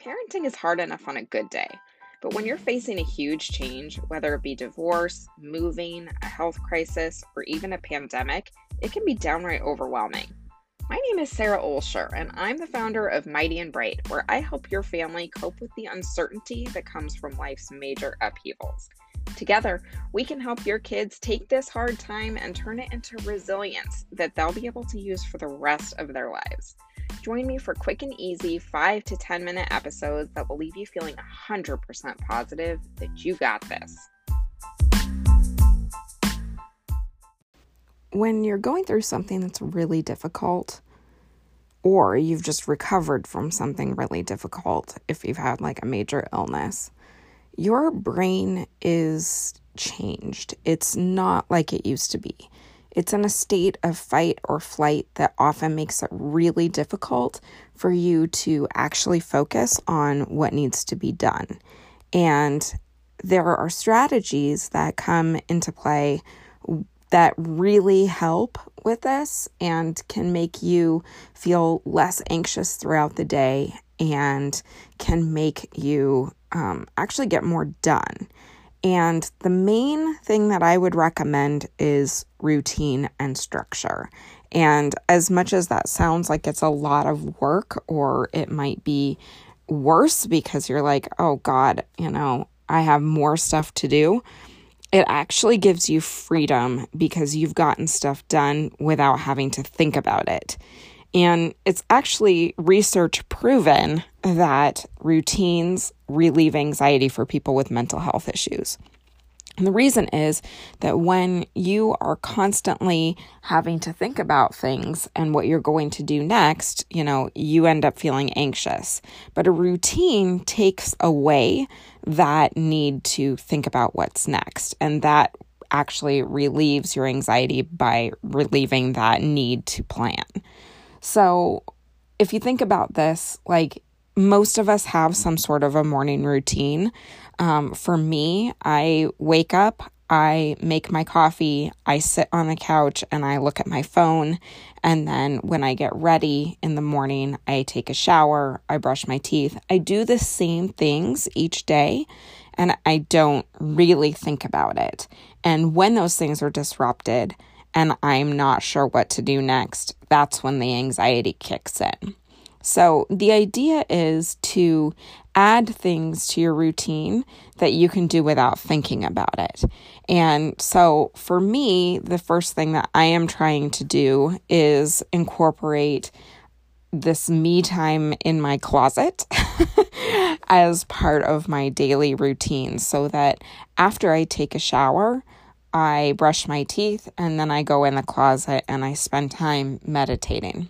Parenting is hard enough on a good day, but when you're facing a huge change, whether it be divorce, moving, a health crisis, or even a pandemic, it can be downright overwhelming. My name is Sarah Olsher, and I'm the founder of Mighty and Bright, where I help your family cope with the uncertainty that comes from life's major upheavals. Together, we can help your kids take this hard time and turn it into resilience that they'll be able to use for the rest of their lives. Join me for quick and easy 5 to 10 minute episodes that will leave you feeling 100% positive that you got this. When you're going through something that's really difficult, or you've just recovered from something really difficult, if you've had like a major illness, your brain is changed. It's not like it used to be. It's in a state of fight or flight that often makes it really difficult for you to actually focus on what needs to be done. And there are strategies that come into play that really help with this and can make you feel less anxious throughout the day and can make you um, actually get more done. And the main thing that I would recommend is routine and structure. And as much as that sounds like it's a lot of work, or it might be worse because you're like, oh God, you know, I have more stuff to do, it actually gives you freedom because you've gotten stuff done without having to think about it. And it's actually research proven that routines relieve anxiety for people with mental health issues. And the reason is that when you are constantly having to think about things and what you're going to do next, you know, you end up feeling anxious. But a routine takes away that need to think about what's next. And that actually relieves your anxiety by relieving that need to plan. So, if you think about this, like most of us have some sort of a morning routine. Um, for me, I wake up, I make my coffee, I sit on the couch, and I look at my phone. And then when I get ready in the morning, I take a shower, I brush my teeth. I do the same things each day, and I don't really think about it. And when those things are disrupted, and I'm not sure what to do next, that's when the anxiety kicks in. So, the idea is to add things to your routine that you can do without thinking about it. And so, for me, the first thing that I am trying to do is incorporate this me time in my closet as part of my daily routine so that after I take a shower, I brush my teeth and then I go in the closet and I spend time meditating.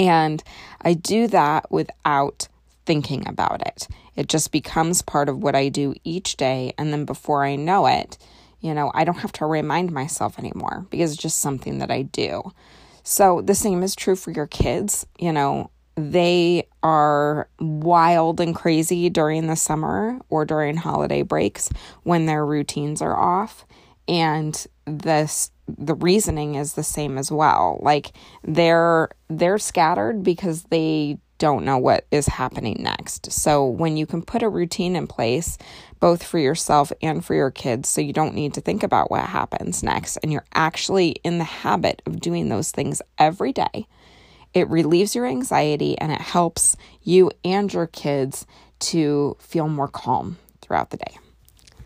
And I do that without thinking about it. It just becomes part of what I do each day. And then before I know it, you know, I don't have to remind myself anymore because it's just something that I do. So the same is true for your kids. You know, they are wild and crazy during the summer or during holiday breaks when their routines are off and this the reasoning is the same as well. Like they're they're scattered because they don't know what is happening next. So when you can put a routine in place both for yourself and for your kids so you don't need to think about what happens next and you're actually in the habit of doing those things every day it relieves your anxiety and it helps you and your kids to feel more calm throughout the day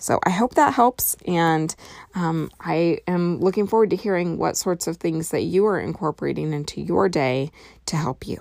so I hope that helps. And um, I am looking forward to hearing what sorts of things that you are incorporating into your day to help you.